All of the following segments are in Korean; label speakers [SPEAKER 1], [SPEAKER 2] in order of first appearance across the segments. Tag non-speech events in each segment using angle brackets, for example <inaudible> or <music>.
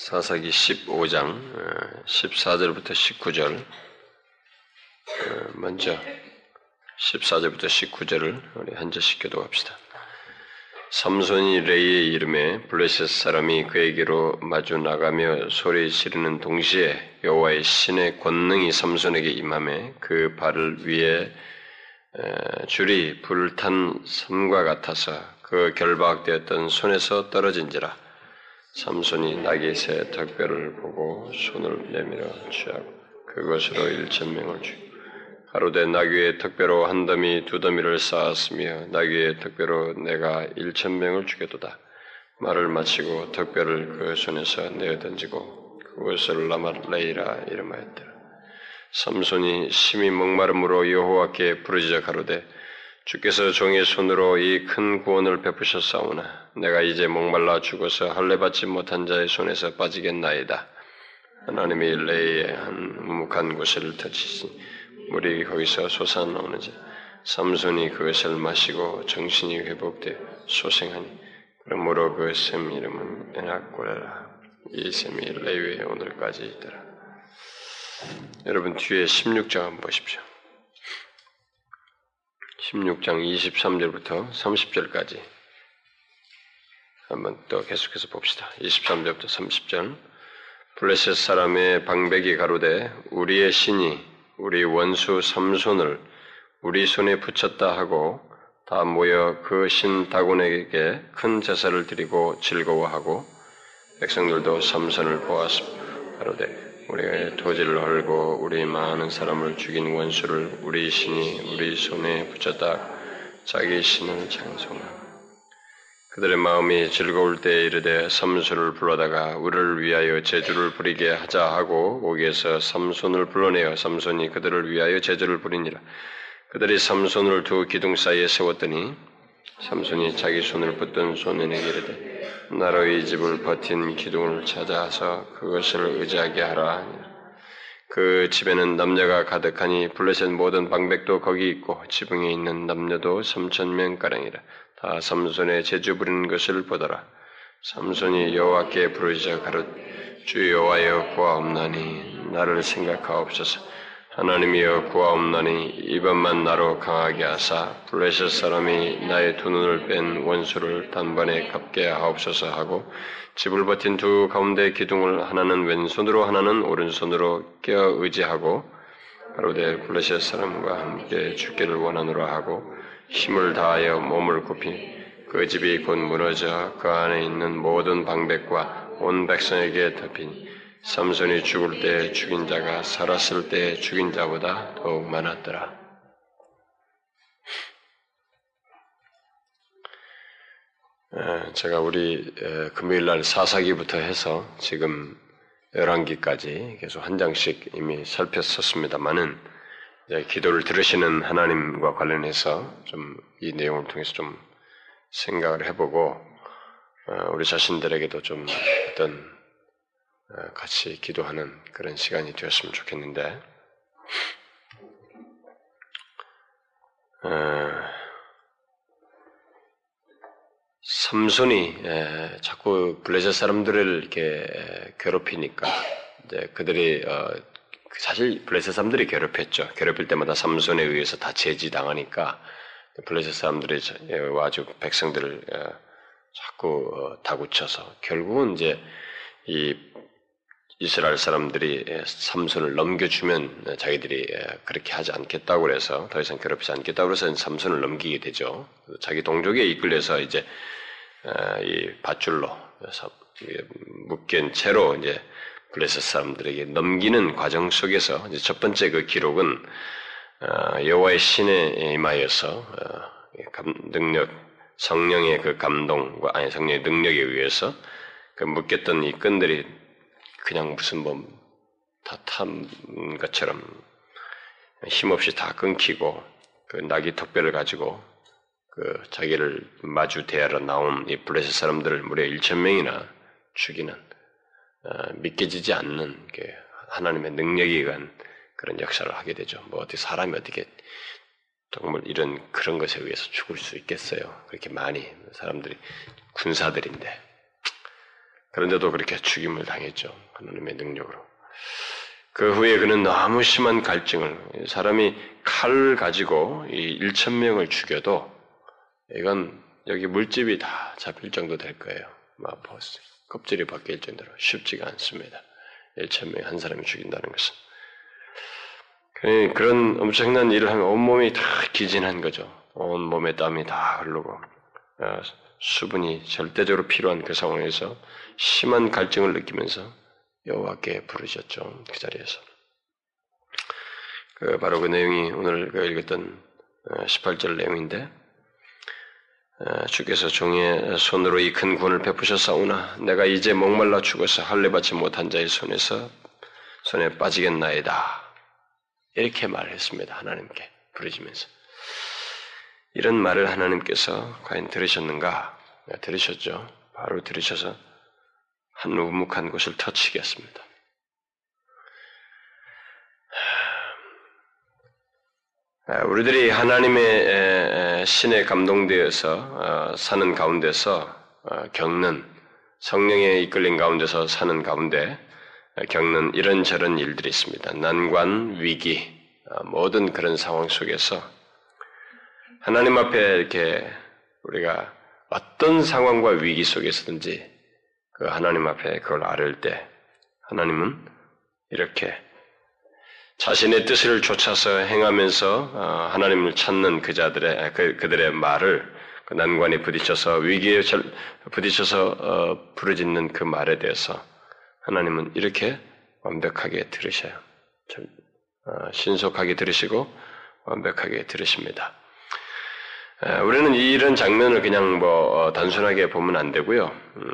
[SPEAKER 1] 사사기 15장 14절부터 19절 먼저 14절부터 19절을 우리 한 절씩 교도합시다. 삼손이 레이의 이름에 블레셋 사람이 그에게로 마주 나가며 소리 지르는 동시에 여호와의 신의 권능이 삼손에게 임함에 그 발을 위에 줄이 불탄 섬과 같아서 그 결박되었던 손에서 떨어진지라 삼손이 나귀새 턱뼈를 보고 손을 내밀어 취하고 그것으로 일천명을 주고 가로되 나귀의 턱뼈로 한 더미 두 더미를 쌓았으며 나귀의 턱뼈로 내가 일천명을 주겠도다. 말을 마치고 턱뼈를 그 손에서 내어 던지고 그것을 라말레이라 이름하였더라. 삼손이 심히 목마름으로 여호와께 부르짖어 가로되 주께서 종의 손으로 이 큰 구원을 베푸셨사오나 내가 이제 목말라 죽어서 할례받지 못한 자의 손에서 빠지겠나이다. 하나님이 레이의 한 무묵한 곳을 터치시 물이 거기서 솟아나오는지 삼손이 그것을 마시고 정신이 회복되어 소생하니 그러므로 그 샘 이름은 에낙고라라. 이 샘이 레위에 오늘까지 있더라. 여러분 뒤에 16장 한번 보십시오. 16장 23절부터 30절까지 한번 또 계속해서 봅시다. 23절부터 30절. 블레셋 사람의 방백이 가로되 우리의 신이 우리 원수 삼손을 우리 손에 붙였다 하고 다 모여 그 신 다곤에게 큰 제사를 드리고 즐거워하고 백성들도 삼손을 보았습니다. 가로되 우리의 토지를 헐고 우리 많은 사람을 죽인 원수를 우리 신이 우리 손에 붙였다 자기 신을 찬송하고 그들의 마음이 즐거울 때에 이르되 삼손을 불러다가 우리를 위하여 제주를 부리게 하자 하고 거기에서 삼손을 불러내어 삼손이 그들을 위하여 제주를 부리니라. 그들이 삼손을 두 기둥 사이에 세웠더니 삼손이 자기 손을 붙든 소년에게 이르되 나로 이 집을 버틴 기둥을 찾아서 그것을 의지하게 하라. 그 집에는 남녀가 가득하니 블레셋 모든 방백도 거기 있고 지붕에 있는 남녀도 삼천 명가량이라. 다 삼손의 제주 부리는 것을 보더라. 삼손이 여호와께 부르짖어 가롯 주 여호와여 구하옵나니 나를 생각하옵소서. 하나님이여 구하옵나니 이번만 나로 강하게 하사 블레셋 사람이 나의 두 눈을 뺀 원수를 단번에 갚게 하옵소서 하고 집을 버틴 두 가운데 기둥을 하나는 왼손으로 하나는 오른손으로 껴 의지하고 가로대 블레셋 사람과 함께 죽기를 원하노라 하고 힘을 다하여 몸을 굽히 그 집이 곧 무너져 그 안에 있는 모든 방백과 온 백성에게 덮이니 삼손이 죽을 때 죽인 자가 살았을 때 죽인 자보다 더욱 많았더라. 제가 우리 금요일 날 사사기부터 해서 지금 열한기까지 계속 한 장씩 이미 살폈었습니다만은 기도를 들으시는 하나님과 관련해서 좀 이 내용을 통해서 좀 생각을 해보고 어, 우리 자신들에게도 좀 어떤 어, 같이 기도하는 그런 시간이 되었으면 좋겠는데 어, 삼손이 자꾸 블레셋 사람들을 이렇게 괴롭히니까 이제 그들이 사실 블레셋 사람들이 괴롭혔죠. 괴롭힐 때마다 삼손에 의해서 다 제지 당하니까 블레셋 사람들이 아주 백성들을 어, 자꾸 어, 다구쳐서 결국은 이제 이 이스라엘 사람들이 삼손을 넘겨주면 자기들이 그렇게 하지 않겠다고 그래서 더 이상 괴롭히지 않겠다고 그래서 삼손을 넘기게 되죠. 자기 동족에 이끌려서 이제 어, 이 밧줄로 묶인 채로 이제 블레셋 사람들에게 넘기는 과정 속에서 첫 번째 그 기록은 어, 여호와의 신에 임하여서 어, 능력, 성령의 그 감동과 아니 성령의 능력에 의해서 그 묶였던 이 끈들이 그냥 무슨 뭐다탄 것처럼 힘없이 다 끊기고 그 나귀 턱뼈를 가지고 그 자기를 마주 대하러 나온 이 블레셋 사람들을 무려 1천 명이나 죽이는 어, 믿겨지지 않는 하나님의 능력에 의한 그런 역사를 하게 되죠. 뭐 어떻게 사람이 어떻게 정말 이런 그런 것에 의해서 죽을 수 있겠어요. 그렇게 많이 사람들이 군사들인데 그런데도 그렇게 죽임을 당했죠. 하나님의 능력으로. 그 후에 그는 너무 심한 갈증을 사람이 칼을 가지고 이 1천 명을 죽여도 이건 여기 물집이 다 잡힐 정도 될 거예요. 막 껍질이 바뀔 정도로 쉽지가 않습니다. 1천 명 한 사람이 죽인다는 것은. 그런 엄청난 일을 하면 온 몸이 다 기진한 거죠. 온 몸에 땀이 다 흐르고 어, 수분이 절대적으로 필요한 그 상황에서 심한 갈증을 느끼면서 여호와께 부르셨죠. 그 자리에서. 그 바로 그 내용이 오늘 그 읽었던 18절 어, 내용인데 어, 주께서 종의 손으로 이큰 군을 베푸셨사오나 내가 이제 목말라 죽어서 할례받지 못한 자의 손에서 손에 빠지겠나이다. 이렇게 말했습니다. 하나님께 부르시면서. 이런 말을 하나님께서 과연 들으셨는가? 네, 들으셨죠. 바로 들으셔서 한 우묵한 곳을 터치겠습니다. 아, 우리들이 하나님의 신에 감동되어서 어, 사는 가운데서 어, 겪는 성령에 이끌린 가운데서 사는 가운데 어, 겪는 이런저런 일들이 있습니다. 난관, 위기, 모든 그런 상황 속에서 하나님 앞에 이렇게 우리가 어떤 상황과 위기 속에서든지 그 하나님 앞에 그걸 아를 때 하나님은 이렇게 자신의 뜻을 쫓아서 행하면서 어, 하나님을 찾는 그 자들의 그, 그들의 말을 그 난관에 부딪혀서 위기에 부딪혀서 어, 부르짖는 그 말에 대해서 하나님은 이렇게 완벽하게 들으셔요. 어, 신속하게 들으시고 완벽하게 들으십니다. 우리는 이런 장면을 그냥 뭐 단순하게 보면 안 되고요. 음,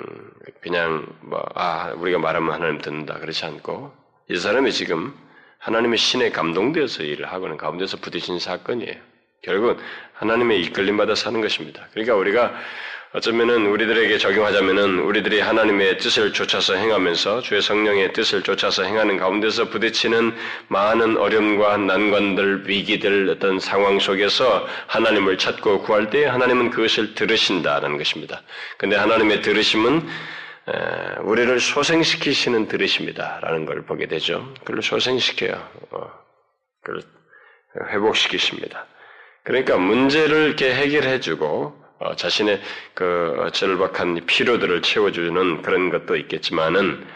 [SPEAKER 1] 그냥 뭐 아 우리가 말하면 하나님 듣는다 그렇지 않고 이 사람이 지금 하나님의 신에 감동되어서 일을 하고는 가운데서 부딪힌 사건이에요. 결국은 하나님의 이끌림 받아 사는 것입니다. 그러니까 우리가 어쩌면은 우리들에게 적용하자면은 우리들이 하나님의 뜻을 쫓아서 행하면서 주의 성령의 뜻을 쫓아서 행하는 가운데서 부딪히는 많은 어려움과 난관들, 위기들 어떤 상황 속에서 하나님을 찾고 구할 때 하나님은 그것을 들으신다는 것입니다. 근데 하나님의 들으심은 우리를 소생시키시는 들으십니다라는 걸 보게 되죠. 그걸 소생시켜요. 어, 그걸 회복시키십니다. 그러니까 문제를 이렇게 해결해주고 어, 자신의 그 절박한 피로들을 채워주는 그런 것도 있겠지만은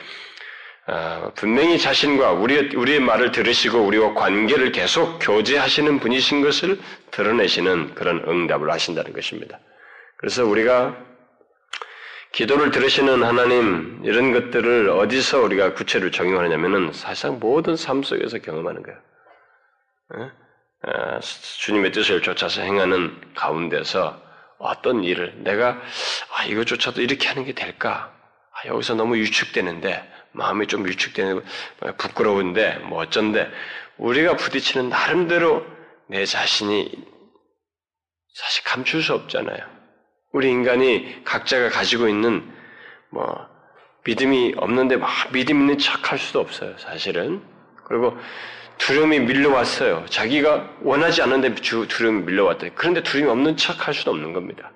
[SPEAKER 1] 어, 분명히 자신과 우리 우리의 말을 들으시고 우리와 관계를 계속 교제하시는 분이신 것을 드러내시는 그런 응답을 하신다는 것입니다. 그래서 우리가 기도를 들으시는 하나님 이런 것들을 어디서 우리가 구체로 적용하느냐면은 사실상 모든 삶 속에서 경험하는 거예요. 어, 주님의 뜻을 쫓아서 행하는 가운데서 어떤 일을 내가 아, 이것조차도 이렇게 하는 게 될까? 아, 여기서 너무 위축되는데 마음이 좀 위축되는 부끄러운데 뭐 어쩐데 우리가 부딪히는 나름대로 내 자신이 사실 감출 수 없잖아요. 우리 인간이 각자가 가지고 있는 뭐 믿음이 없는데 막 믿음 있는 척 할 수도 없어요. 사실은. 그리고 두려움이 밀려왔어요. 자기가 원하지 않는데 두려움이 밀려왔다. 그런데 두려움이 없는 척 할 수도 없는 겁니다.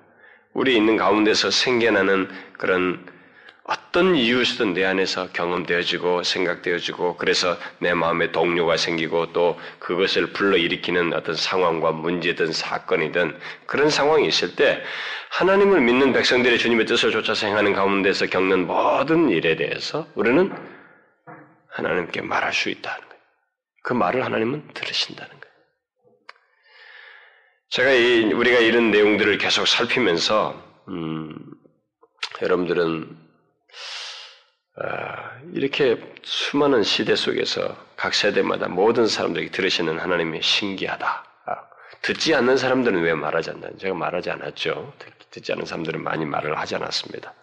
[SPEAKER 1] 우리 있는 가운데서 생겨나는 그런 어떤 이유에서든 내 안에서 경험되어지고 생각되어지고 그래서 내 마음에 동료가 생기고 또 그것을 불러일으키는 어떤 상황과 문제든 사건이든 그런 상황이 있을 때 하나님을 믿는 백성들의 주님의 뜻을 쫓아서 행하는 가운데서 겪는 모든 일에 대해서 우리는 하나님께 말할 수 있다는. 그 말을 하나님은 들으신다는 거예요. 제가 이, 우리가 이런 내용들을 계속 살피면서 음, 여러분들은 아, 이렇게 수많은 시대 속에서 각 세대마다 모든 사람들이 들으시는 하나님이 신기하다. 아, 듣지 않는 사람들은 왜 말하지 않나? 제가 말하지 않았죠. 듣지 않는 사람들은 많이 말을 하지 않았습니다.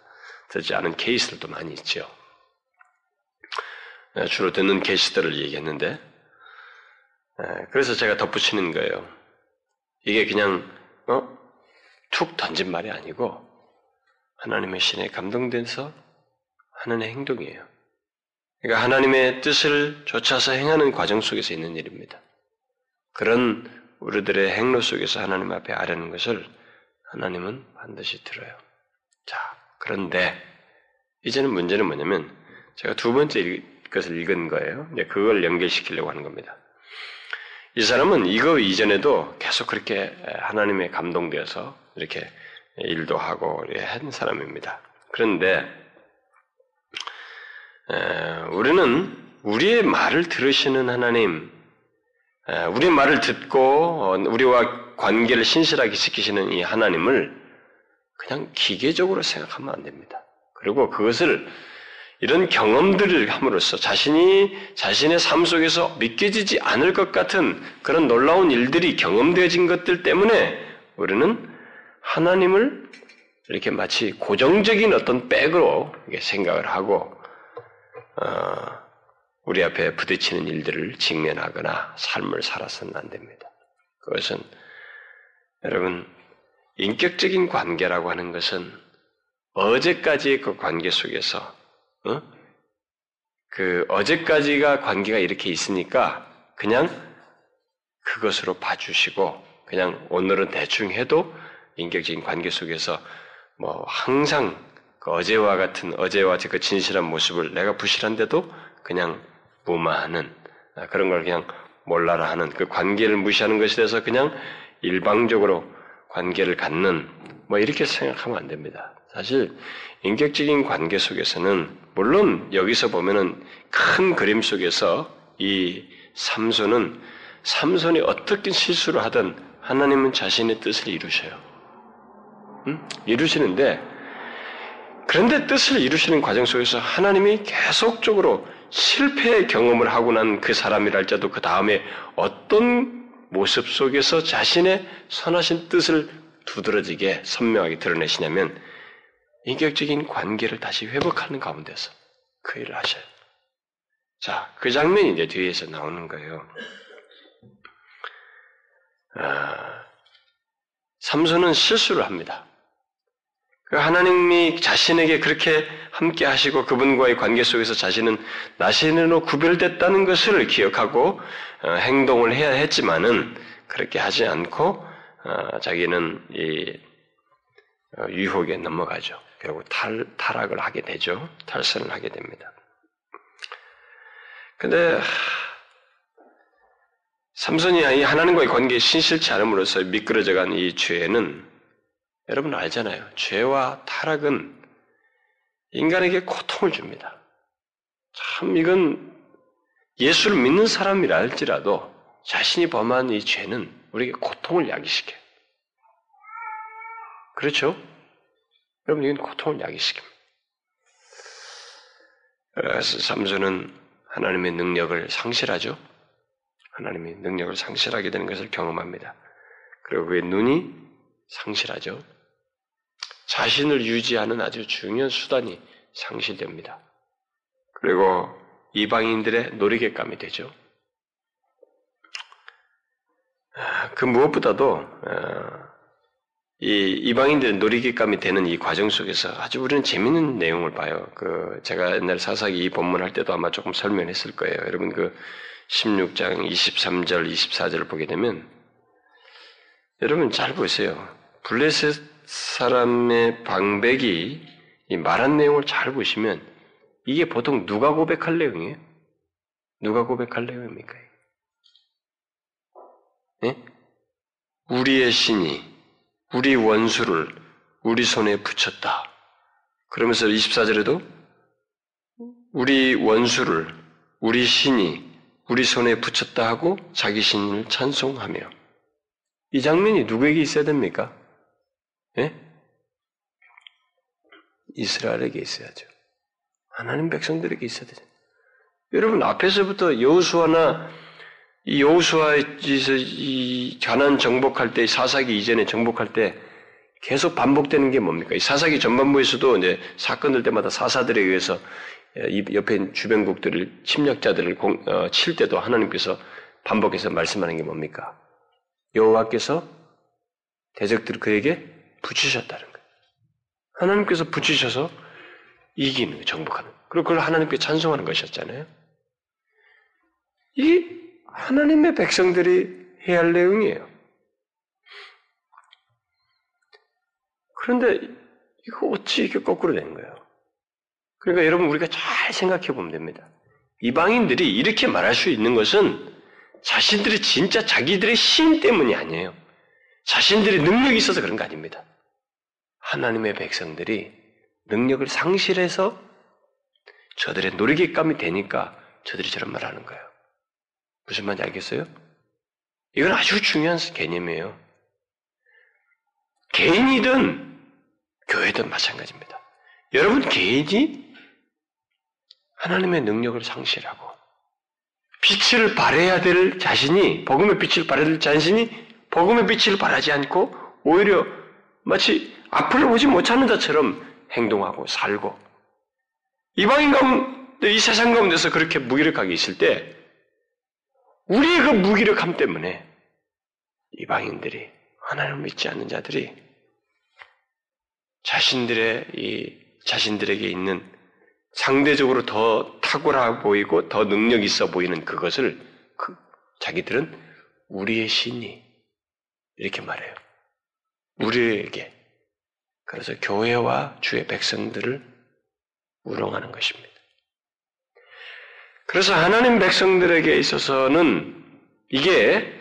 [SPEAKER 1] 듣지 않은 케이스들도 많이 있죠. 아, 주로 듣는 케이스들을 얘기했는데, 그래서 제가 덧붙이는 거예요. 이게 그냥 어? 툭 던진 말이 아니고 하나님의 신에 감동돼서 하는 행동이에요. 그러니까 하나님의 뜻을 쫓아서 행하는 과정 속에서 있는 일입니다. 그런 우리들의 행로 속에서 하나님 앞에 아려는 것을 하나님은 반드시 들어요. 자, 그런데 이제는 문제는 뭐냐면 제가 두 번째 것을 읽은 거예요. 그걸 연결시키려고 하는 겁니다. 이 사람은 이거 이전에도 계속 그렇게 하나님의 감동되어서 이렇게 일도 하고 한 사람입니다. 그런데 우리는 우리의 말을 들으시는 하나님, 우리 말을 듣고 어, 우리와 관계를 신실하게 지키시는 이 하나님을 그냥 기계적으로 생각하면 안 됩니다. 그리고 그것을 이런 경험들을 함으로써 자신이 자신의 삶 속에서 믿겨지지 않을 것 같은 그런 놀라운 일들이 경험되어진 것들 때문에 우리는 하나님을 이렇게 마치 고정적인 어떤 백으로 생각을 하고 어, 우리 앞에 부딪히는 일들을 직면하거나 삶을 살아서는 안 됩니다. 그것은 여러분 인격적인 관계라고 하는 것은 어제까지의 그 관계 속에서 어? 그 어제까지가 관계가 이렇게 있으니까 그냥 그것으로 봐주시고 그냥 오늘은 대충 해도 인격적인 관계 속에서 뭐 항상 그 어제와 같은 어제와 그 진실한 모습을 내가 부실한데도 그냥 무마하는 아, 그런 걸 그냥 몰라라 하는 그 관계를 무시하는 것에 대해서 그냥 일방적으로 관계를 갖는 뭐 이렇게 생각하면 안 됩니다. 사실 인격적인 관계 속에서는 물론 여기서 보면은 큰 그림 속에서 이 삼손은 삼손이 어떻게 실수를 하든 하나님은 자신의 뜻을 이루셔요. 응? 이루시는데 그런데 뜻을 이루시는 과정 속에서 하나님이 계속적으로 실패의 경험을 하고 난 그 사람이랄지라도 그 다음에 어떤 모습 속에서 자신의 선하신 뜻을 두드러지게 선명하게 드러내시냐면 인격적인 관계를 다시 회복하는 가운데서 그 일을 하셔요. 자, 그 장면이 이제 뒤에서 나오는 거예요. 아, 삼손은 실수를 합니다. 그 하나님이 자신에게 그렇게 함께 하시고 그분과의 관계 속에서 자신은 나신으로 구별됐다는 것을 기억하고 어, 행동을 해야 했지만은 그렇게 하지 않고 어, 자기는 이 어, 유혹에 넘어가죠. 결국 탈, 타락을 하게 되죠. 탈선을 하게 됩니다. 근데 삼손이 하나님과의 관계에 신실치 않음으로써 미끄러져간 이 죄는 여러분 알잖아요. 죄와 타락은 인간에게 고통을 줍니다. 참 이건 예수를 믿는 사람이라 할지라도 자신이 범한 이 죄는 우리에게 고통을 야기시켜요. 그렇죠? 여러분, 이건 고통을 야기시킵니다. 삼손은 하나님의 능력을 상실하죠. 하나님의 능력을 상실하게 되는 것을 경험합니다. 그리고 그의 눈이 상실하죠. 자신을 유지하는 아주 중요한 수단이 상실됩니다. 그리고 이방인들의 놀이객감이 되죠. 아, 그 무엇보다도 어, 이 이방인들의 놀이기감이 되는 이 과정 속에서 아주 우리는 재밌는 내용을 봐요. 그 제가 옛날 사사기 이 본문 할 때도 아마 조금 설명했을 거예요. 여러분 그 16장 23절 24절을 보게 되면 여러분 잘 보세요. 블레셋 사람의 방백이 이 말한 내용을 잘 보시면 이게 보통 누가 고백할 내용이에요? 누가 고백할 내용입니까? 네? 우리의 신이 우리 원수를 우리 손에 붙였다. 그러면서 24절에도 우리 원수를 우리 신이 우리 손에 붙였다 하고 자기 신을 찬송하며 이 장면이 누구에게 있어야 됩니까? 예? 이스라엘에게 있어야죠. 하나님 백성들에게 있어야 되죠. 여러분 앞에서부터 여호수아나 이 여호수아에서 이 가난 정복할 때 사사기 이전에 정복할 때 계속 반복되는 게 뭡니까? 이 사사기 전반부에서도 이제 사건들 때마다 사사들에 의해서 이 옆에 주변국들을 침략자들을 공, 어, 칠 때도 하나님께서 반복해서 말씀하는 게 뭡니까? 여호와께서 대적들을 그에게 붙이셨다는 거예요. 하나님께서 붙이셔서 이기는 정복하는. 그리고 그걸 하나님께 찬송하는 것이었잖아요. 이 하나님의 백성들이 해야 할 내용이에요. 그런데 이거 어찌 이렇게 거꾸로 된 거예요? 그러니까 여러분 우리가 잘 생각해 보면 됩니다. 이방인들이 이렇게 말할 수 있는 것은 자신들이 진짜 자기들의 신 때문이 아니에요. 자신들의 능력이 있어서 그런 거 아닙니다. 하나님의 백성들이 능력을 상실해서 저들의 놀이기감이 되니까 저들이 저런 말 하는 거예요. 무슨 말인지 알겠어요? 이건 아주 중요한 개념이에요. 개인이든 교회든 마찬가지입니다. 여러분 개인이 하나님의 능력을 상실하고 빛을 발해야 될 자신이 복음의 빛을 발해야 될 자신이 복음의 빛을 발하지 않고 오히려 마치 앞을 보지 못하는 자처럼 행동하고 살고 이방인 가운데 이 세상 가운데서 그렇게 무기력하게 있을 때 우리의 그 무기력함 때문에 이방인들이 하나님을 믿지 않는 자들이 자신들의 이 자신들에게 있는 상대적으로 더 탁월해 보이고 더 능력 있어 보이는 그것을 그 자기들은 우리의 신이 이렇게 말해요. 우리에게 그래서 교회와 주의 백성들을 우롱하는 것입니다. 그래서 하나님 백성들에게 있어서는 이게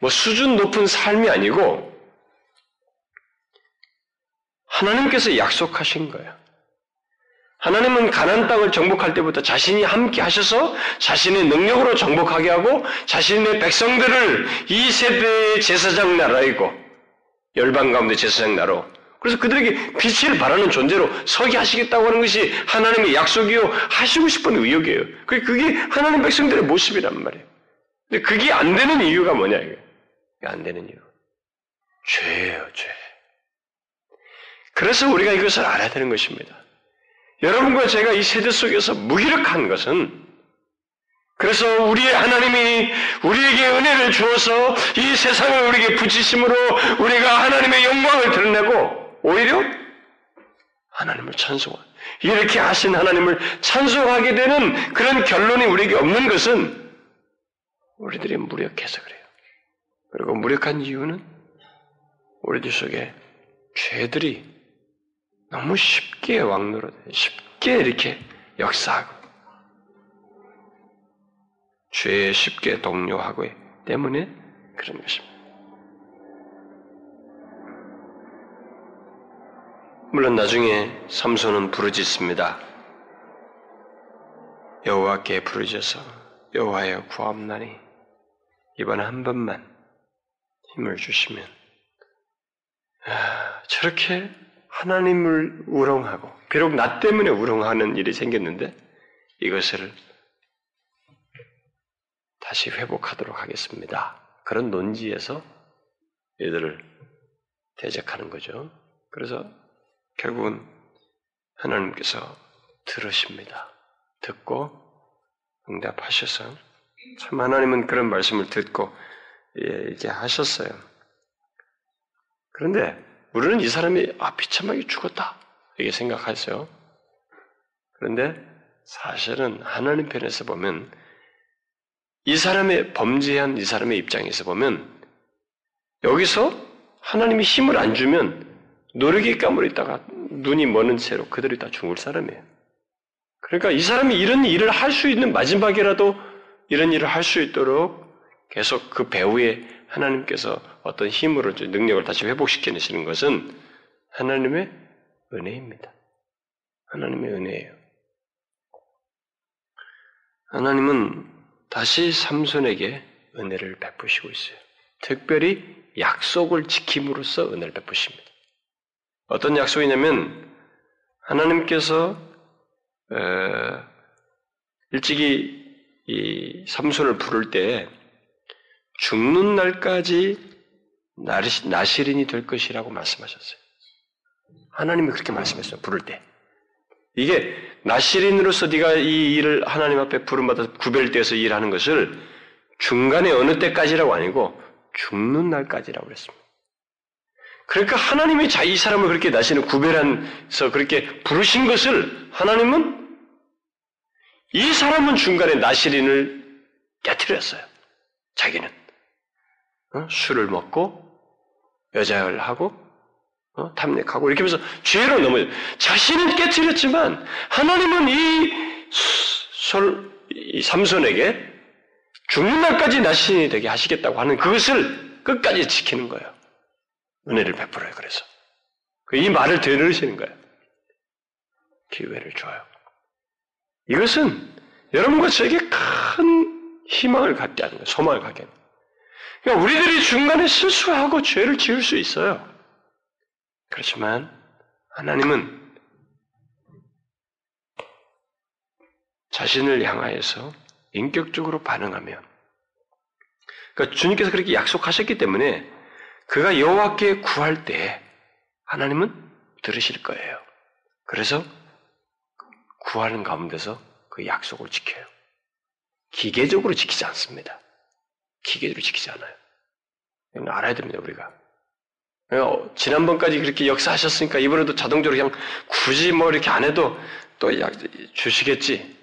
[SPEAKER 1] 뭐 수준 높은 삶이 아니고 하나님께서 약속하신 거예요. 하나님은 가난 땅을 정복할 때부터 자신이 함께 하셔서 자신의 능력으로 정복하게 하고 자신의 백성들을 이 세대의 제사장 나라이고 열방 가운데 제사장 나로 그래서 그들에게 빛을 발하는 존재로 서게 하시겠다고 하는 것이 하나님의 약속이요 하시고 싶은 의욕이에요. 그게 하나님 백성들의 모습이란 말이에요. 근데 그게 안 되는 이유가 뭐냐 이게 안 되는 이유. 죄예요, 죄. 그래서 우리가 이것을 알아야 되는 것입니다. 여러분과 제가 이 세대 속에서 무기력한 것은 그래서 우리의 하나님이 우리에게 은혜를 주어서 이 세상을 우리에게 부치심으로 우리가 하나님의 영광을 드러내고 오히려 하나님을 찬송하 이렇게 하신 하나님을 찬송하게 되는 그런 결론이 우리에게 없는 것은 우리들이 무력해서 그래요. 그리고 무력한 이유는 우리들 속에 죄들이 너무 쉽게 왕노릇, 쉽게 이렇게 역사하고, 죄에 쉽게 동요하고 때문에 그런 것입니다. 물론 나중에 삼손은 부르짖습니다. 여호와께 부르짖어서 여호와여 구함나니 이번에 한 번만 힘을 주시면 아, 저렇게 하나님을 우롱하고 비록 나 때문에 우롱하는 일이 생겼는데 이것을 다시 회복하도록 하겠습니다. 그런 논지에서 얘들을 대적하는 거죠. 그래서 결국은 하나님께서 들으십니다. 듣고 응답하셔서 참 하나님은 그런 말씀을 듣고 예, 이렇게 하셨어요. 그런데 우리는 이 사람이 아 비참하게 죽었다 이렇게 생각하죠. 그런데 사실은 하나님 편에서 보면 이 사람의 범죄한 이 사람의 입장에서 보면 여기서 하나님이 힘을 안 주면 노력이 까물어 있다가 눈이 머는 채로 그대로 다 죽을 사람이에요. 그러니까 이 사람이 이런 일을 할 수 있는 마지막이라도 이런 일을 할 수 있도록 계속 그 배후에 하나님께서 어떤 힘으로 능력을 다시 회복시켜내시는 것은 하나님의 은혜입니다. 하나님의 은혜예요. 하나님은 다시 삼손에게 은혜를 베푸시고 있어요. 특별히 약속을 지킴으로써 은혜를 베푸십니다. 어떤 약속이냐면 하나님께서 일찍이 이 삼손을 부를 때 죽는 날까지 나시린이 될 것이라고 말씀하셨어요. 하나님이 그렇게 말씀했어요. 부를 때. 이게 나시린으로서 네가 이 일을 하나님 앞에 부름받아 구별되어서 일하는 것을 중간에 어느 때까지라고 아니고 죽는 날까지라고 그랬습니다. 그러니까 하나님이 자이 사람을 그렇게 나시는 구별해서 그렇게 부르신 것을 하나님은 이 사람은 중간에 나시린을 깨뜨렸어요. 자기는 어? 술을 먹고 여자를 하고 어? 탐닉하고 이렇게 하면서 죄로 넘어요. 자신은 깨뜨렸지만 하나님은 이, 솔, 이 삼손에게 죽는 날까지 나신이 되게 하시겠다고 하는 그것을 끝까지 지키는 거예요. 은혜를 베풀어요. 그래서 그이 말을 되르시는 거예요. 기회를 줘요. 이것은 여러분과 저에게 큰 희망을 갖게 하는 거예요. 소망을 갖게 하는 거예요. 그러니까 우리들이 중간에 실수하고 죄를 지을 수 있어요. 그렇지만 하나님은 자신을 향하여서 인격적으로 반응하며 그러니까 주님께서 그렇게 약속하셨기 때문에 그가 여호와께 구할 때 하나님은 들으실 거예요. 그래서 구하는 가운데서 그 약속을 지켜요. 기계적으로 지키지 않습니다. 기계적으로 지키지 않아요. 알아야 됩니다, 우리가. 어, 지난번까지 그렇게 역사하셨으니까 이번에도 자동적으로 그냥 굳이 뭐 이렇게 안 해도 또 주시겠지.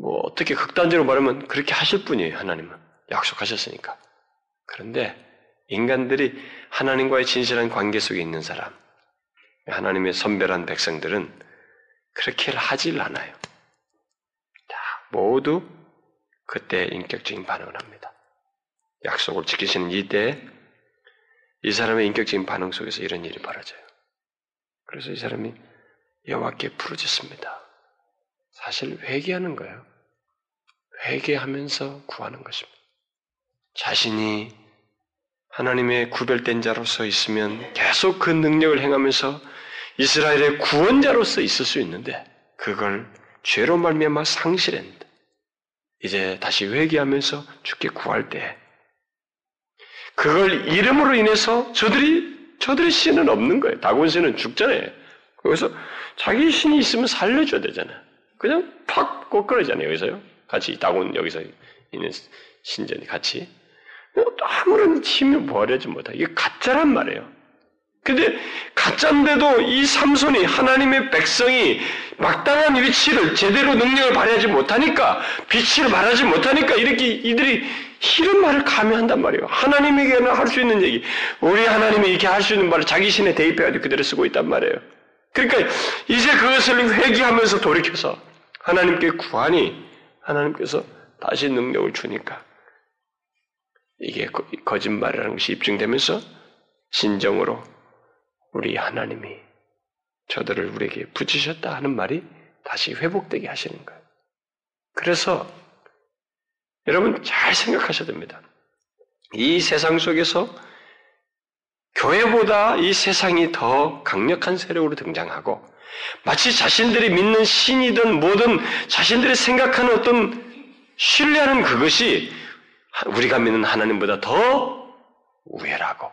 [SPEAKER 1] 뭐 어떻게 극단적으로 말하면 그렇게 하실 분이에요, 하나님은. 약속하셨으니까. 그런데 인간들이 하나님과의 진실한 관계 속에 있는 사람, 하나님의 선별한 백성들은 그렇게 하질 않아요. 다 모두 그때 인격적인 반응을 합니다. 약속을 지키시는 이때 이 사람의 인격적인 반응 속에서 이런 일이 벌어져요. 그래서 이 사람이 여호와께 부르짖습니다. 사실 회개하는 거예요. 회개하면서 구하는 것입니다. 자신이 하나님의 구별된 자로서 있으면 계속 그 능력을 행하면서 이스라엘의 구원자로서 있을 수 있는데 그걸 죄로 말미암아 상실했는데 이제 다시 회개하면서 죽게 구할 때 그걸 이름으로 인해서 저들이 저들의 신은 없는 거예요. 다곤 신은 죽잖아요. 그래서 자기 신이 있으면 살려줘야 되잖아요. 그냥 팍 꼬끄러지잖아요. 여기서요. 같이 다곤 여기서 있는 신전이 같이 아무런 힘을 버리지 못하. 이게 가짜란 말이에요. 근데 가짜인데도 이 삼손이 하나님의 백성이 막당한 위치를 제대로 능력을 발휘하지 못하니까 빛을 말하지 못하니까 이렇게 이들이 이런 말을 감해한단 말이에요. 하나님에게는 할 수 있는 얘기, 우리 하나님이 이렇게 할 수 있는 말을 자기 신에 대입해가지고 그대로 쓰고 있단 말이에요. 그러니까 이제 그것을 회개하면서 돌이켜서 하나님께 구하니 하나님께서 다시 능력을 주니까 이게 거짓말이라는 것이 입증되면서 진정으로 우리 하나님이 저들을 우리에게 붙이셨다 하는 말이 다시 회복되게 하시는 거예요. 그래서 여러분 잘 생각하셔야 됩니다. 이 세상 속에서 교회보다 이 세상이 더 강력한 세력으로 등장하고 마치 자신들이 믿는 신이든 뭐든 자신들이 생각하는 어떤 신뢰하는 그것이 우리가 믿는 하나님보다 더 우위라고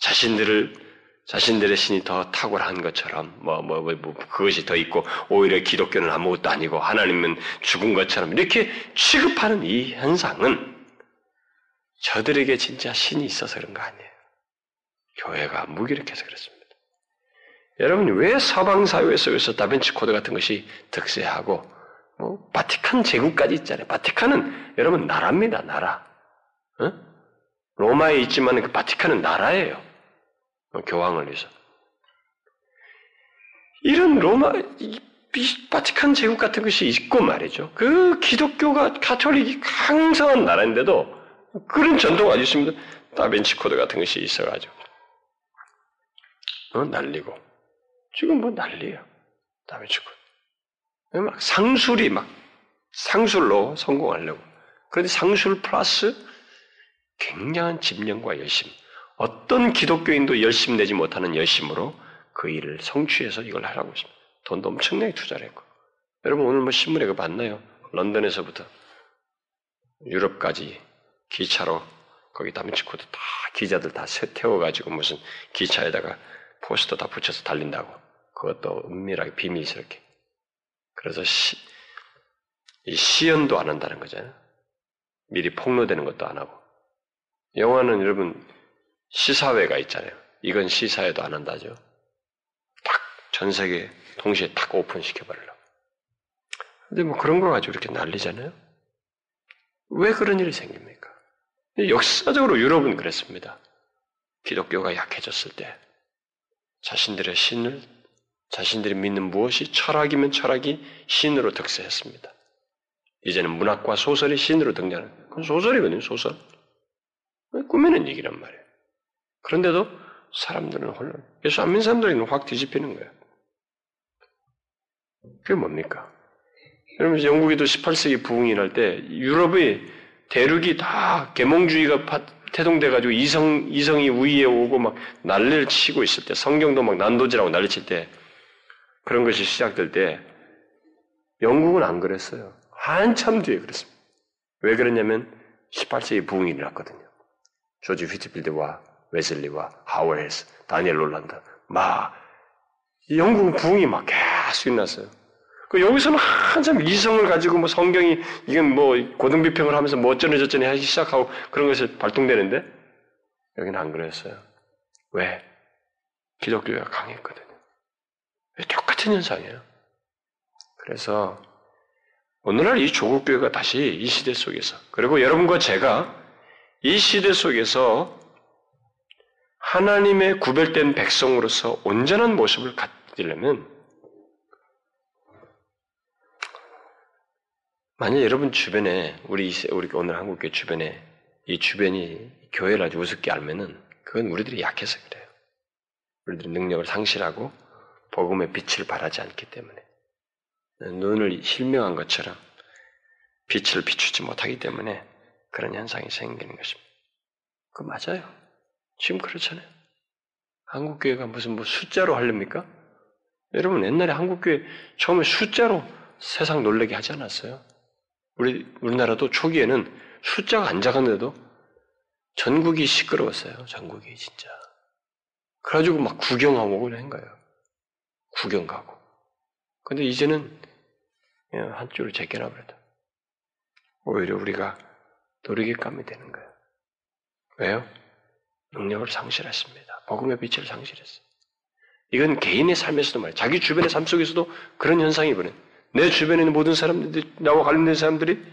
[SPEAKER 1] 자신들을 자신들의 신이 더 탁월한 것처럼 뭐, 뭐, 뭐, 뭐, 그것이 더 있고 오히려 기독교는 아무것도 아니고 하나님은 죽은 것처럼 이렇게 취급하는 이 현상은 저들에게 진짜 신이 있어서 그런 거 아니에요. 교회가 무기력해서 그렇습니다. 여러분 왜 서방 사회 속에서 다빈치 코드 같은 것이 득세하고 뭐 바티칸 제국까지 있잖아요. 바티칸은 여러분 나라입니다. 나라. 어? 로마에 있지만 그 바티칸은 나라예요. 어, 교황을 위해서. 이런 로마, 바티칸 제국 같은 것이 있고 말이죠. 그 기독교가 가톨릭이 강성한 나라인데도 그런 전통가 아주 있습니다. 다빈치 코드 같은 것이 있어가지고. 어, 난리고. 지금 뭐 난리예요. 다빈치 코드. 막 상술이 막 상술로 성공하려고. 그런데 상술 플러스 굉장한 집념과 열심. 어떤 기독교인도 열심 내지 못하는 열심으로 그 일을 성취해서 이걸 하라고 했습니다. 돈도 엄청나게 투자를 했고. 여러분 오늘 뭐 신문에 그 봤나요? 런던에서부터 유럽까지 기차로 거기 다미치코도 다 기자들 다 태워가지고 무슨 기차에다가 포스터 다 붙여서 달린다고. 그것도 은밀하게 비밀스럽게. 그래서 시, 이 시연도 안 한다는 거잖아요. 미리 폭로되는 것도 안 하고. 영화는 여러분 시사회가 있잖아요. 이건 시사회도 안 한다죠. 딱 전 세계 동시에 딱 오픈시켜버리려고. 근데 뭐 그런 거 가지고 이렇게 난리잖아요. 왜 그런 일이 생깁니까? 역사적으로 유럽은 그랬습니다. 기독교가 약해졌을 때. 자신들의 신을 자신들이 믿는 무엇이 철학이면 철학이 신으로 득세했습니다. 이제는 문학과 소설이 신으로 등장하는 그건 소설이거든요, 소설. 꾸미는 얘기란 말이에요. 그런데도 사람들은 혼란. 예수 안 믿는 사람들은 확 뒤집히는 거예요. 그게 뭡니까? 여러분, 영국에도 18세기 부흥이 날 때 유럽의 대륙이 다 계몽주의가 태동돼가지고 이성, 이성이 우위에 오고 막 난리를 치고 있을 때, 성경도 막 난도질하고 난리 칠 때, 그런 것이 시작될 때, 영국은 안 그랬어요. 한참 뒤에 그랬습니다. 왜 그랬냐면 18세기 부흥이 일어났거든요. 조지 휘트필드와 웨슬리와 하워헬스, 다니엘 롤란드, 막 영국 부흥이 막 계속 일어났어요. 그 여기서는 한참 이성을 가지고 뭐 성경이 이건 뭐 고등 비평을 하면서 뭐 어쩌네 저쩌네 하기 시작하고 그런 것이 발동되는데 여기는 안 그랬어요. 왜? 기독교가 강했거든요. 똑같은 현상이에요. 그래서 오늘날 이 조국 교회가 다시 이 시대 속에서 그리고 여러분과 제가 이 시대 속에서 하나님의 구별된 백성으로서 온전한 모습을 갖으려면 만약 여러분 주변에 우리 우리 오늘 한국교회 주변에 이 주변이 교회를 아주 우습게 알면은 그건 우리들이 약해서 그래요. 우리들이 능력을 상실하고 복음의 빛을 발하지 않기 때문에 눈을 실명한 것처럼 빛을 비추지 못하기 때문에 그런 현상이 생기는 것입니다. 그 맞아요. 지금 그렇잖아요. 한국교회가 무슨 뭐 숫자로 하렵니까? 여러분 옛날에 한국교회 처음에 숫자로 세상 놀래게 하지 않았어요? 우리 우리나라도 초기에는 숫자가 안 작았는데도 전국이 시끄러웠어요. 전국이 진짜. 그래가지고 막 구경하고 그런 거예요. 구경 가고. 근데 이제는 한 줄을 제껴놔 버렸다. 오히려 우리가 노리객감이 되는 거예요. 왜요? 능력을 상실했습니다. 복음의 빛을 상실했어요. 이건 개인의 삶에서도 말이에요. 자기 주변의 삶 속에서도 그런 현상이 벌어요. 내 주변에 있는 모든 사람들이, 나와 관련된 사람들이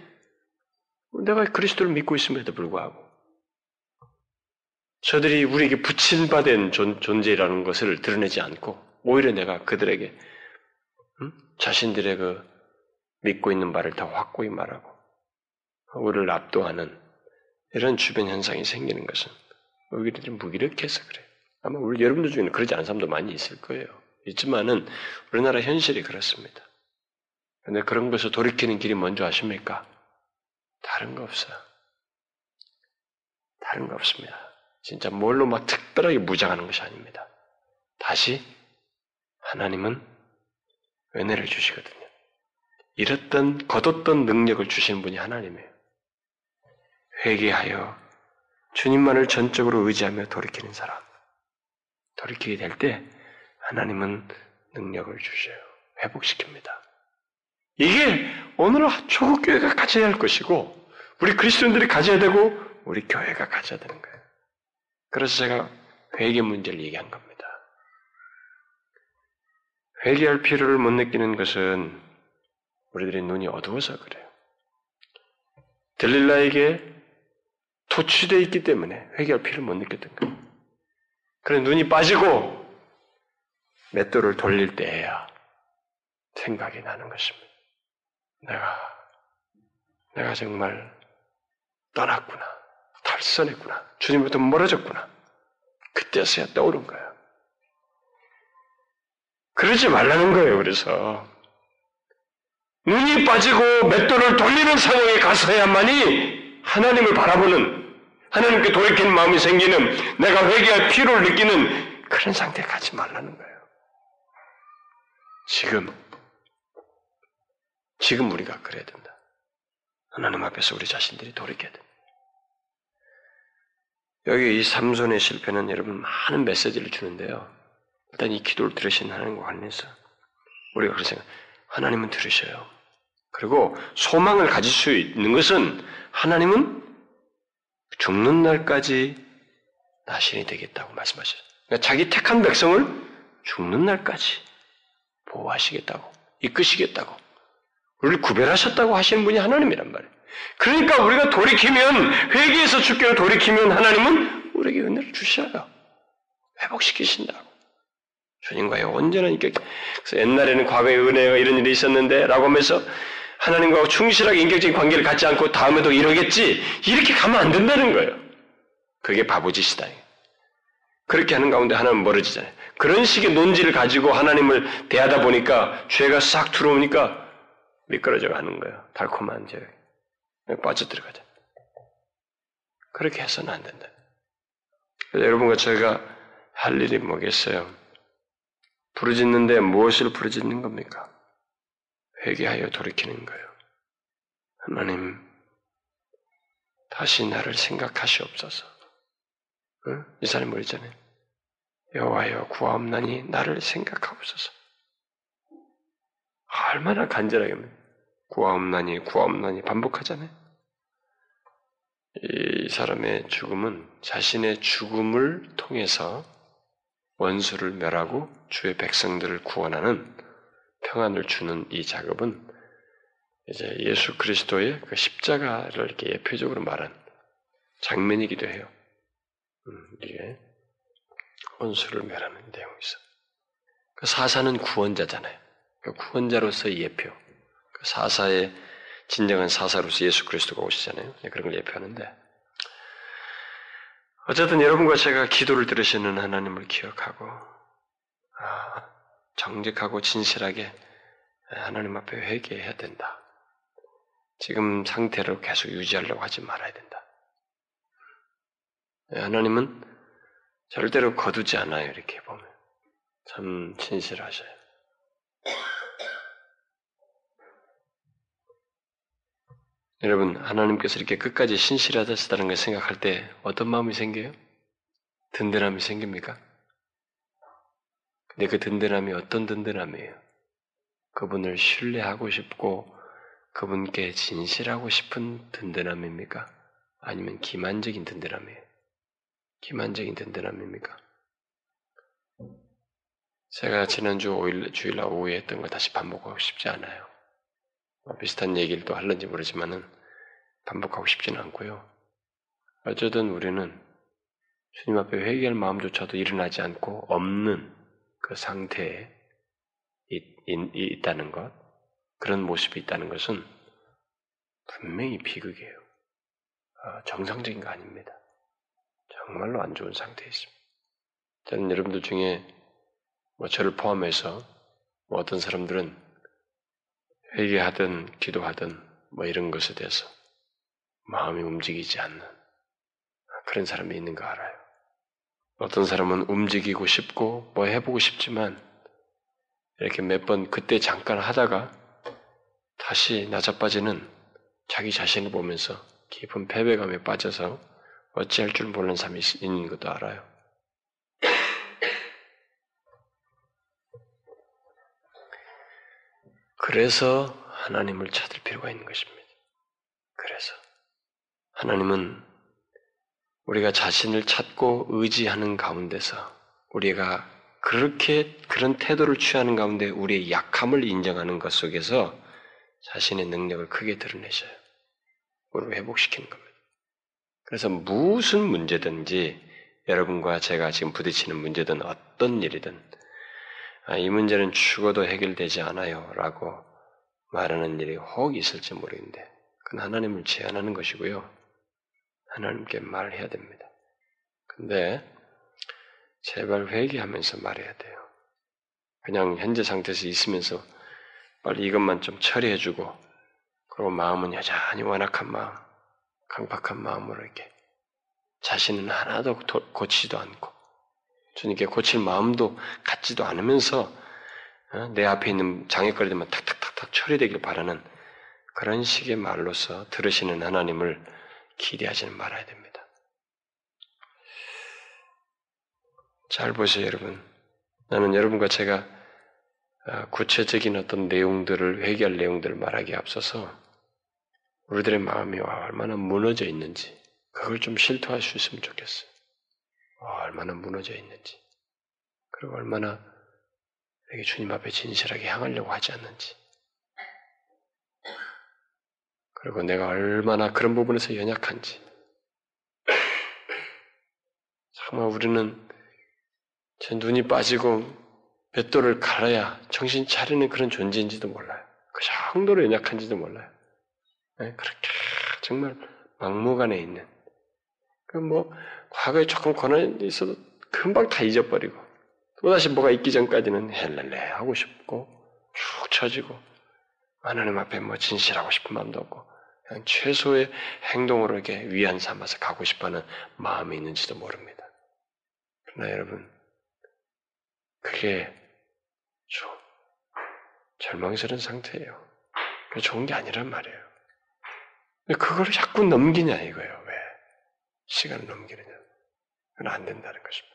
[SPEAKER 1] 내가 그리스도를 믿고 있음에도 불구하고 저들이 우리에게 부친받은 존재라는 것을 드러내지 않고 오히려 내가 그들에게 음? 자신들의 그 믿고 있는 바를 더 확고히 말하고 우리를 압도하는 이런 주변 현상이 생기는 것은 우리들이 무기력해서 그래요. 아마 우리 여러분들 중에는 그러지 않은 사람도 많이 있을 거예요. 있지만은 우리나라 현실이 그렇습니다. 근데 그런 것을 돌이키는 길이 뭔지 아십니까? 다른 거 없어요. 다른 거 없습니다. 진짜 뭘로 막 특별하게 무장하는 것이 아닙니다. 다시 하나님은 은혜를 주시거든요. 잃었던, 거뒀던 능력을 주시는 분이 하나님이에요. 회개하여 주님만을 전적으로 의지하며 돌이키는 사람. 돌이키게 될 때 하나님은 능력을 주셔요. 회복시킵니다. 이게 오늘 초국 교회가 가져야 할 것이고 우리 그리스도인들이 가져야 되고 우리 교회가 가져야 되는 거예요. 그래서 제가 회개 문제를 얘기한 겁니다. 회개할 필요를 못 느끼는 것은 우리들의 눈이 어두워서 그래요. 들릴라에게 도취되어 있기 때문에 회개할 필요를 못 느꼈던 거예요. 그래 눈이 빠지고 맷돌을 돌릴 때에야 생각이 나는 것입니다. 내가 내가 정말 떠났구나. 탈선했구나. 주님부터 멀어졌구나. 그때서야 떠오른 거예요. 그러지 말라는 거예요, 그래서. 눈이 빠지고 맷돌을 돌리는 상황에 가서야만이 하나님을 바라보는, 하나님께 돌이키는 마음이 생기는, 내가 회개할 필요를 느끼는 그런 상태에 가지 말라는 거예요. 지금, 지금 우리가 그래야 된다. 하나님 앞에서 우리 자신들이 돌이켜야 된다. 여기 이 삼손의 실패는 여러분 많은 메시지를 주는데요. 일단 이 기도를 들으신 하나님과 관련해서 우리가 그런 생각, 하나님은 들으셔요. 그리고 소망을 가질 수 있는 것은 하나님은 죽는 날까지 나신이 되겠다고 말씀하셔요. 그러니까 자기 택한 백성을 죽는 날까지 보호하시겠다고, 이끄시겠다고, 우리를 구별하셨다고 하시는 분이 하나님이란 말이에요. 그러니까 우리가 돌이키면, 회개에서 죽기로 돌이키면 하나님은 우리에게 은혜를 주셔요. 회복시키신다고. 주님과의 온전한 인격. 그래서 옛날에는 과거의 은혜가 이런 일이 있었는데 라고 하면서 하나님과 충실하게 인격적인 관계를 갖지 않고 다음에도 이러겠지 이렇게 가면 안 된다는 거예요. 그게 바보짓이다. 그렇게 하는 가운데 하나는 멀어지잖아요. 그런 식의 논지를 가지고 하나님을 대하다 보니까 죄가 싹 들어오니까 미끄러져 가는 거예요. 달콤한 죄. 빠져들어가죠. 그렇게 해서는 안 된다. 여러분과 제가 할 일이 뭐겠어요? 부르짖는데 무엇을 부르짖는 겁니까? 회개하여 돌이키는 거예요. 하나님, 다시 나를 생각하시옵소서. 응? 이 사람이 뭐랬잖아요. 여호와여 구하옵나니 나를 생각하옵소서. 얼마나 간절하게 구하옵나니 구하옵나니 반복하잖아요. 이 사람의 죽음은 자신의 죽음을 통해서 원수를 멸하고 주의 백성들을 구원하는 평안을 주는 이 작업은 이제 예수 그리스도의 그 십자가를 이렇게 예표적으로 말한 장면이기도 해요. 음, 이게 원수를 멸하는 내용이 있어. 그 사사는 구원자잖아요. 그 구원자로서의 예표. 그 사사의 진정한 사사로서 예수 그리스도가 오시잖아요. 네, 그런 걸 예표하는데 어쨌든 여러분과 제가 기도를 들으시는 하나님을 기억하고 아, 정직하고 진실하게 하나님 앞에 회개해야 된다. 지금 상태로 계속 유지하려고 하지 말아야 된다. 하나님은 절대로 거두지 않아요. 이렇게 보면 참 진실하셔요. 여러분, 하나님께서 이렇게 끝까지 신실하다시다는 걸 생각할 때 어떤 마음이 생겨요? 든든함이 생깁니까? 근데 그 든든함이 어떤 든든함이에요? 그분을 신뢰하고 싶고 그분께 진실하고 싶은 든든함입니까? 아니면 기만적인 든든함이에요? 기만적인 든든함입니까? 제가 지난주 5일, 주일날 오후에 했던 걸 다시 반복하고 싶지 않아요. 뭐 비슷한 얘기를 또 할는지 모르지만은 반복하고 싶지는 않고요. 어쩌든 우리는 주님 앞에 회개할 마음조차도 일어나지 않고 없는 그 상태에 있, 있, 다는 것, 그런 모습이 있다는 것은 분명히 비극이에요. 어, 정상적인 거 아닙니다. 정말로 안 좋은 상태에 있습니다. 저는 여러분들 중에 뭐 저를 포함해서 뭐 어떤 사람들은 회개하든 기도하든 뭐 이런 것에 대해서 마음이 움직이지 않는 그런 사람이 있는 거 알아요. 어떤 사람은 움직이고 싶고 뭐 해보고 싶지만 이렇게 몇 번 그때 잠깐 하다가 다시 낮아빠지는 자기 자신을 보면서 깊은 패배감에 빠져서 어찌할 줄 모르는 사람이 있는 것도 알아요. 그래서 하나님을 찾을 필요가 있는 것입니다. 그래서 하나님은 우리가 자신을 찾고 의지하는 가운데서 우리가 그렇게 그런 태도를 취하는 가운데 우리의 약함을 인정하는 것 속에서 자신의 능력을 크게 드러내셔요. 우리를 회복시키는 겁니다. 그래서 무슨 문제든지 여러분과 제가 지금 부딪히는 문제든 어떤 일이든 아, 이 문제는 죽어도 해결되지 않아요. 라고 말하는 일이 혹 있을지 모르겠는데, 그건 하나님을 제안하는 것이고요. 하나님께 말해야 됩니다. 근데, 제발 회개하면서 말해야 돼요. 그냥 현재 상태에서 있으면서 빨리 이것만 좀 처리해주고, 그리고 마음은 여전히 완악한 마음, 강박한 마음으로 이렇게 자신은 하나도 고치지도 않고, 주님께 고칠 마음도 갖지도 않으면서 어, 내 앞에 있는 장애거리들만 탁탁탁탁 처리되길 바라는 그런 식의 말로서 들으시는 하나님을 기대하지는 말아야 됩니다. 잘 보세요, 여러분. 나는 여러분과 제가 어, 구체적인 어떤 내용들을 회개할 내용들을 말하기에 앞서서 우리들의 마음이 얼마나 무너져 있는지 그걸 좀 실토할 수 있으면 좋겠어요. 얼마나 무너져 있는지, 그리고 얼마나 여기 주님 앞에 진실하게 향하려고 하지 않는지, 그리고 내가 얼마나 그런 부분에서 연약한지. <laughs> 정말 우리는 제 눈이 빠지고 뱃돌을 갈아야 정신 차리는 그런 존재인지도 몰라요. 그 정도로 연약한지도 몰라요. 네, 그렇게 정말 막무가내 있는. 그 뭐 과거에 조금 권한이 있어도 금방 다 잊어버리고 또다시 뭐가 있기 전까지는 헬렐레 하고 싶고 쭉 처지고 하나님 앞에 뭐 진실하고 싶은 마음도 없고 최소의 행동으로 이렇게 위안 삼아서 가고 싶어하는 마음이 있는지도 모릅니다. 그러나 여러분 그게 좀 절망스러운 상태예요. 좋은 게 아니란 말이에요. 그걸 자꾸 넘기냐 이거예요. 왜? 시간을 넘기느냐. 그건 안 된다는 것입니다.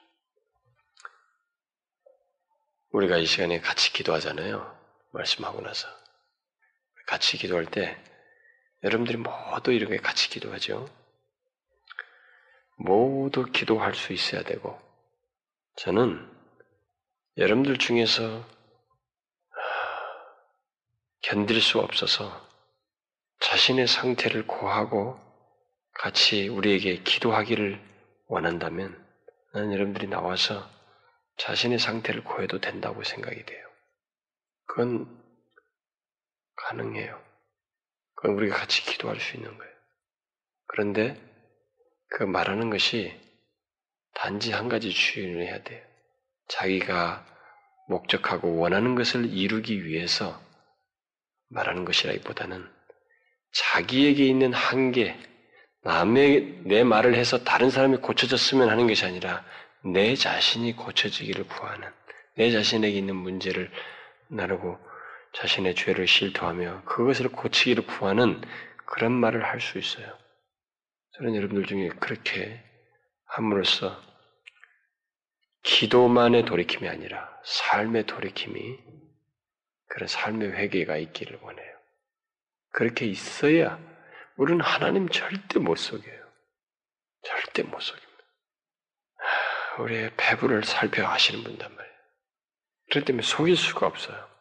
[SPEAKER 1] 우리가 이 시간에 같이 기도하잖아요. 말씀하고 나서. 같이 기도할 때 여러분들이 모두 이렇게 같이 기도하죠. 모두 기도할 수 있어야 되고 저는 여러분들 중에서 견딜 수 없어서 자신의 상태를 고하고 같이 우리에게 기도하기를 원한다면 나는 여러분들이 나와서 자신의 상태를 고해도 된다고 생각이 돼요. 그건 가능해요. 그건 우리가 같이 기도할 수 있는 거예요. 그런데 그 말하는 것이 단지 한 가지 주의를 해야 돼요. 자기가 목적하고 원하는 것을 이루기 위해서 말하는 것이라기보다는 자기에게 있는 한계, 남의 내 말을 해서 다른 사람이 고쳐졌으면 하는 것이 아니라 내 자신이 고쳐지기를 구하는 내 자신에게 있는 문제를 나누고 자신의 죄를 실토하며 그것을 고치기를 구하는 그런 말을 할 수 있어요. 저는 여러분들 중에 그렇게 함으로써 기도만의 돌이킴이 아니라 삶의 돌이킴이 그런 삶의 회개가 있기를 원해요. 그렇게 있어야 우리는 하나님 절대 못 속여요. 절대 못 속입니다. 우리의 배부를 살펴 아시는 분단 말이에요. 그렇기 때문에 속일 수가 없어요.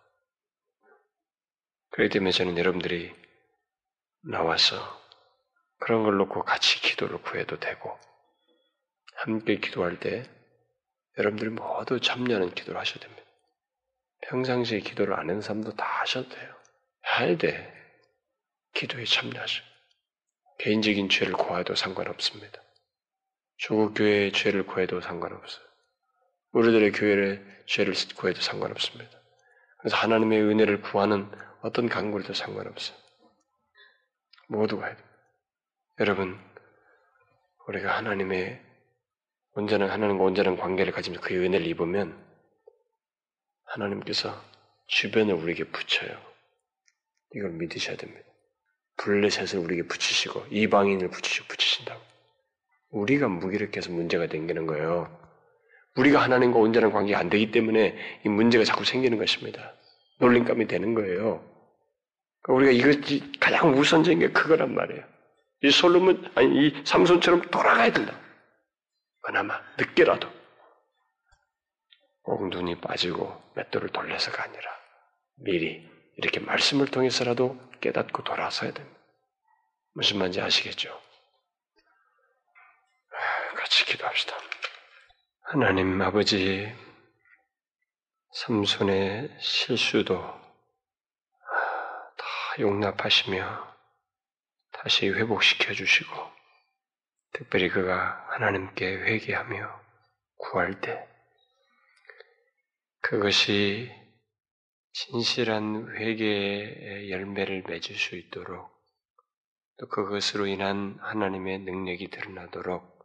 [SPEAKER 1] 그렇기 때문에 저는 여러분들이 나와서 그런 걸 놓고 같이 기도를 구해도 되고, 함께 기도할 때 여러분들이 모두 참여하는 기도를 하셔야 됩니다. 평상시에 기도를 안 하는 사람도 다 하셔도 돼요. 해야 돼. 기도에 참여하셔. 개인적인 죄를 고해도 상관없습니다. 조국 교회의 죄를 구해도 상관없어요. 우리들의 교회의 죄를 구해도 상관없습니다. 그래서 하나님의 은혜를 구하는 어떤 강구에도 상관없어요. 모두가 해야 돼요. 여러분, 우리가 하나님의 온전한 하나님과 온전한 관계를 가지면서 그 은혜를 입으면 하나님께서 주변에 우리에게 붙여요. 이걸 믿으셔야 됩니다. 블레셋을 우리에게 붙이시고 이방인을 붙이시고 붙이신다고. 우리가 무기력해서 문제가 생기는 거예요. 우리가 하나님과 온전한 관계가 안 되기 때문에 이 문제가 자꾸 생기는 것입니다. 놀림감이 되는 거예요. 그러니까 우리가 이것이 가장 우선적인 게 그거란 말이에요. 이 솔로몬, 아니, 이 삼손처럼 돌아가야 된다. 그나마, 늦게라도. 꼭 눈이 빠지고 맷돌을 돌려서가 아니라 미리 이렇게 말씀을 통해서라도 깨닫고 돌아서야 됩니다. 무슨 말인지 아시겠죠? 같이 기도합시다. 하나님 아버지, 삼손의 실수도 다 용납하시며 다시 회복시켜 주시고, 특별히 그가 하나님께 회개하며 구할 때, 그것이 진실한 회개의 열매를 맺을 수 있도록 또 그것으로 인한 하나님의 능력이 드러나도록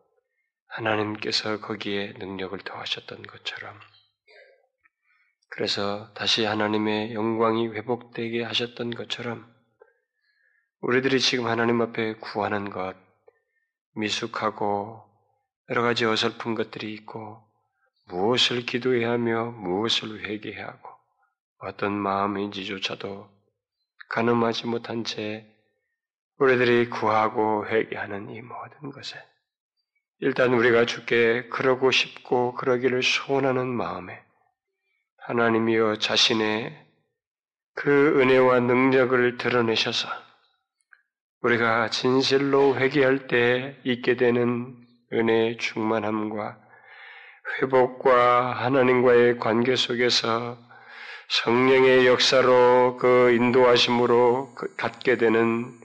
[SPEAKER 1] 하나님께서 거기에 능력을 더하셨던 것처럼 그래서 다시 하나님의 영광이 회복되게 하셨던 것처럼 우리들이 지금 하나님 앞에 구하는 것, 미숙하고 여러 가지 어설픈 것들이 있고 무엇을 기도해야 하며 무엇을 회개해야 하고 어떤 마음인지조차도 가늠하지 못한 채 우리들이 구하고 회개하는 이 모든 것에 일단 우리가 주께 그러고 싶고 그러기를 소원하는 마음에 하나님이여 자신의 그 은혜와 능력을 드러내셔서 우리가 진실로 회개할 때 있게 되는 은혜의 충만함과 회복과 하나님과의 관계 속에서 성령의 역사로 그 인도하심으로 그 갖게 되는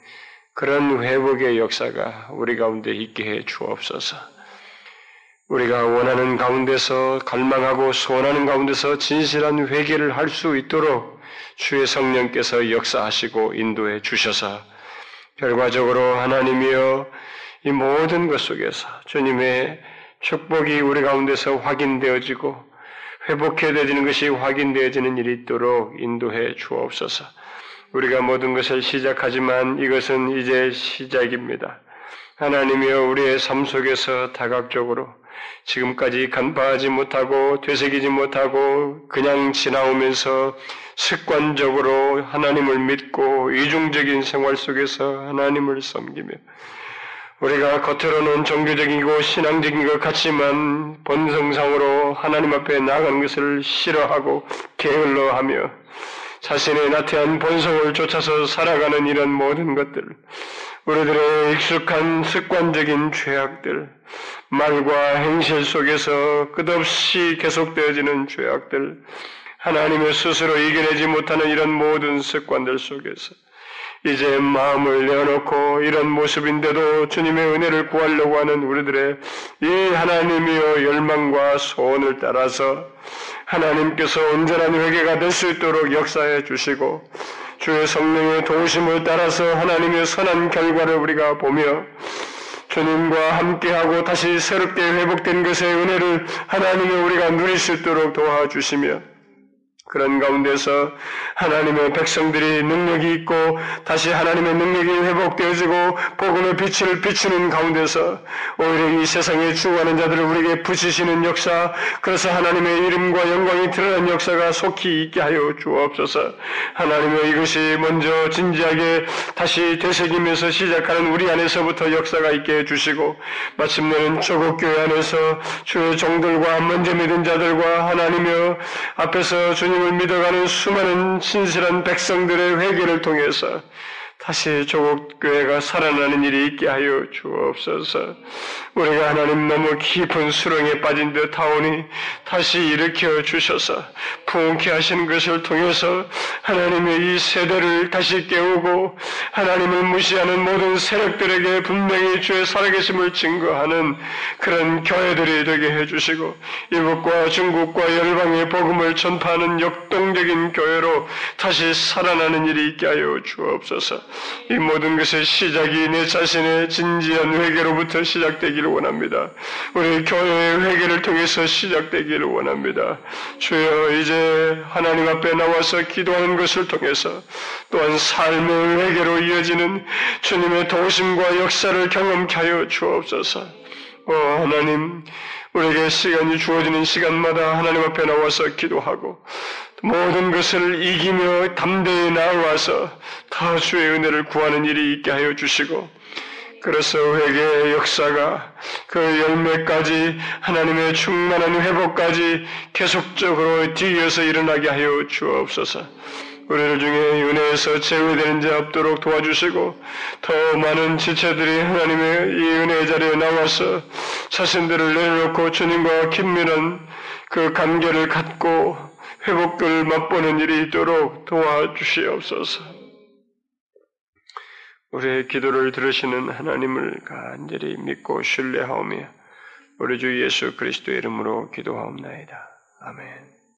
[SPEAKER 1] 그런 회복의 역사가 우리 가운데 있게 해 주옵소서. 우리가 원하는 가운데서 갈망하고 소원하는 가운데서 진실한 회개를 할 수 있도록 주의 성령께서 역사하시고 인도해 주셔서 결과적으로 하나님이여 이 모든 것 속에서 주님의 축복이 우리 가운데서 확인되어지고 회복해야 되는 것이 확인되어지는 일이 있도록 인도해 주옵소서. 우리가 모든 것을 시작하지만 이것은 이제 시작입니다. 하나님이여 우리의 삶 속에서 다각적으로 지금까지 간파하지 못하고 되새기지 못하고 그냥 지나오면서 습관적으로 하나님을 믿고 이중적인 생활 속에서 하나님을 섬기며 우리가 겉으로는 종교적이고 신앙적인 것 같지만 본성상으로 하나님 앞에 나가는 것을 싫어하고 게을러하며 자신의 나태한 본성을 쫓아서 살아가는 이런 모든 것들, 우리들의 익숙한 습관적인 죄악들, 말과 행실 속에서 끝없이 계속되어지는 죄악들, 하나님의 스스로 이겨내지 못하는 이런 모든 습관들 속에서 이제 마음을 내어놓고 이런 모습인데도 주님의 은혜를 구하려고 하는 우리들의 이 하나님이여 열망과 소원을 따라서 하나님께서 온전한 회개가 될 수 있도록 역사해 주시고 주의 성령의 도우심을 따라서 하나님의 선한 결과를 우리가 보며 주님과 함께하고 다시 새롭게 회복된 것의 은혜를 하나님의 우리가 누릴 수 있도록 도와주시며 그런 가운데서 하나님의 백성들이 능력이 있고 다시 하나님의 능력이 회복되어지고 복음의 빛을 비추는 가운데서 오히려 이 세상에 죽어가는 자들을 우리에게 붙이시는 역사 그래서 하나님의 이름과 영광이 드러난 역사가 속히 있게 하여 주옵소서. 하나님의 이것이 먼저 진지하게 다시 되새기면서 시작하는 우리 안에서부터 역사가 있게 해주시고 마침내는 조국교회 안에서 주의 종들과 먼저 믿은 자들과 하나님의 앞에서 주님 하나님을 믿어가는 수많은 신실한 백성들의 회개를 통해서 다시 조국 교회가 살아나는 일이 있게 하여 주옵소서. 우리가 하나님 너무 깊은 수렁에 빠진 듯 하오니 다시 일으켜 주셔서 부흥케 하시는 것을 통해서 하나님의 이 세대를 다시 깨우고 하나님을 무시하는 모든 세력들에게 분명히 주의 살아계심을 증거하는 그런 교회들이 되게 해 주시고 이북과 중국과 열방의 복음을 전파하는 역동적인 교회로 다시 살아나는 일이 있게 하여 주옵소서. 이 모든 것의 시작이 내 자신의 진지한 회개로부터 시작되기를 원합니다. 우리 교회의 회개를 통해서 시작되기를 원합니다. 주여 이제 하나님 앞에 나와서 기도하는 것을 통해서 또한 삶의 회개로 이어지는 주님의 도심과 역사를 경험케 하여 주옵소서. 오 하나님 우리에게 시간이 주어지는 시간마다 하나님 앞에 나와서 기도하고 모든 것을 이기며 담대히 나아와서 다 주의 은혜를 구하는 일이 있게 하여 주시고 그래서 회개의 역사가 그 열매까지 하나님의 충만한 회복까지 계속적으로 뒤이어서 일어나게 하여 주옵소서. 우리들 중에 은혜에서 제외되는 자 없도록 도와주시고 더 많은 지체들이 하나님의 이 은혜의 자리에 나와서 자신들을 내려놓고 주님과 긴밀한 그 관계를 갖고 회복을 맛보는 일이 있도록 도와주시옵소서. 우리의 기도를 들으시는 하나님을 간절히 믿고 신뢰하오며 우리 주 예수 그리스도의 이름으로 기도하옵나이다. 아멘.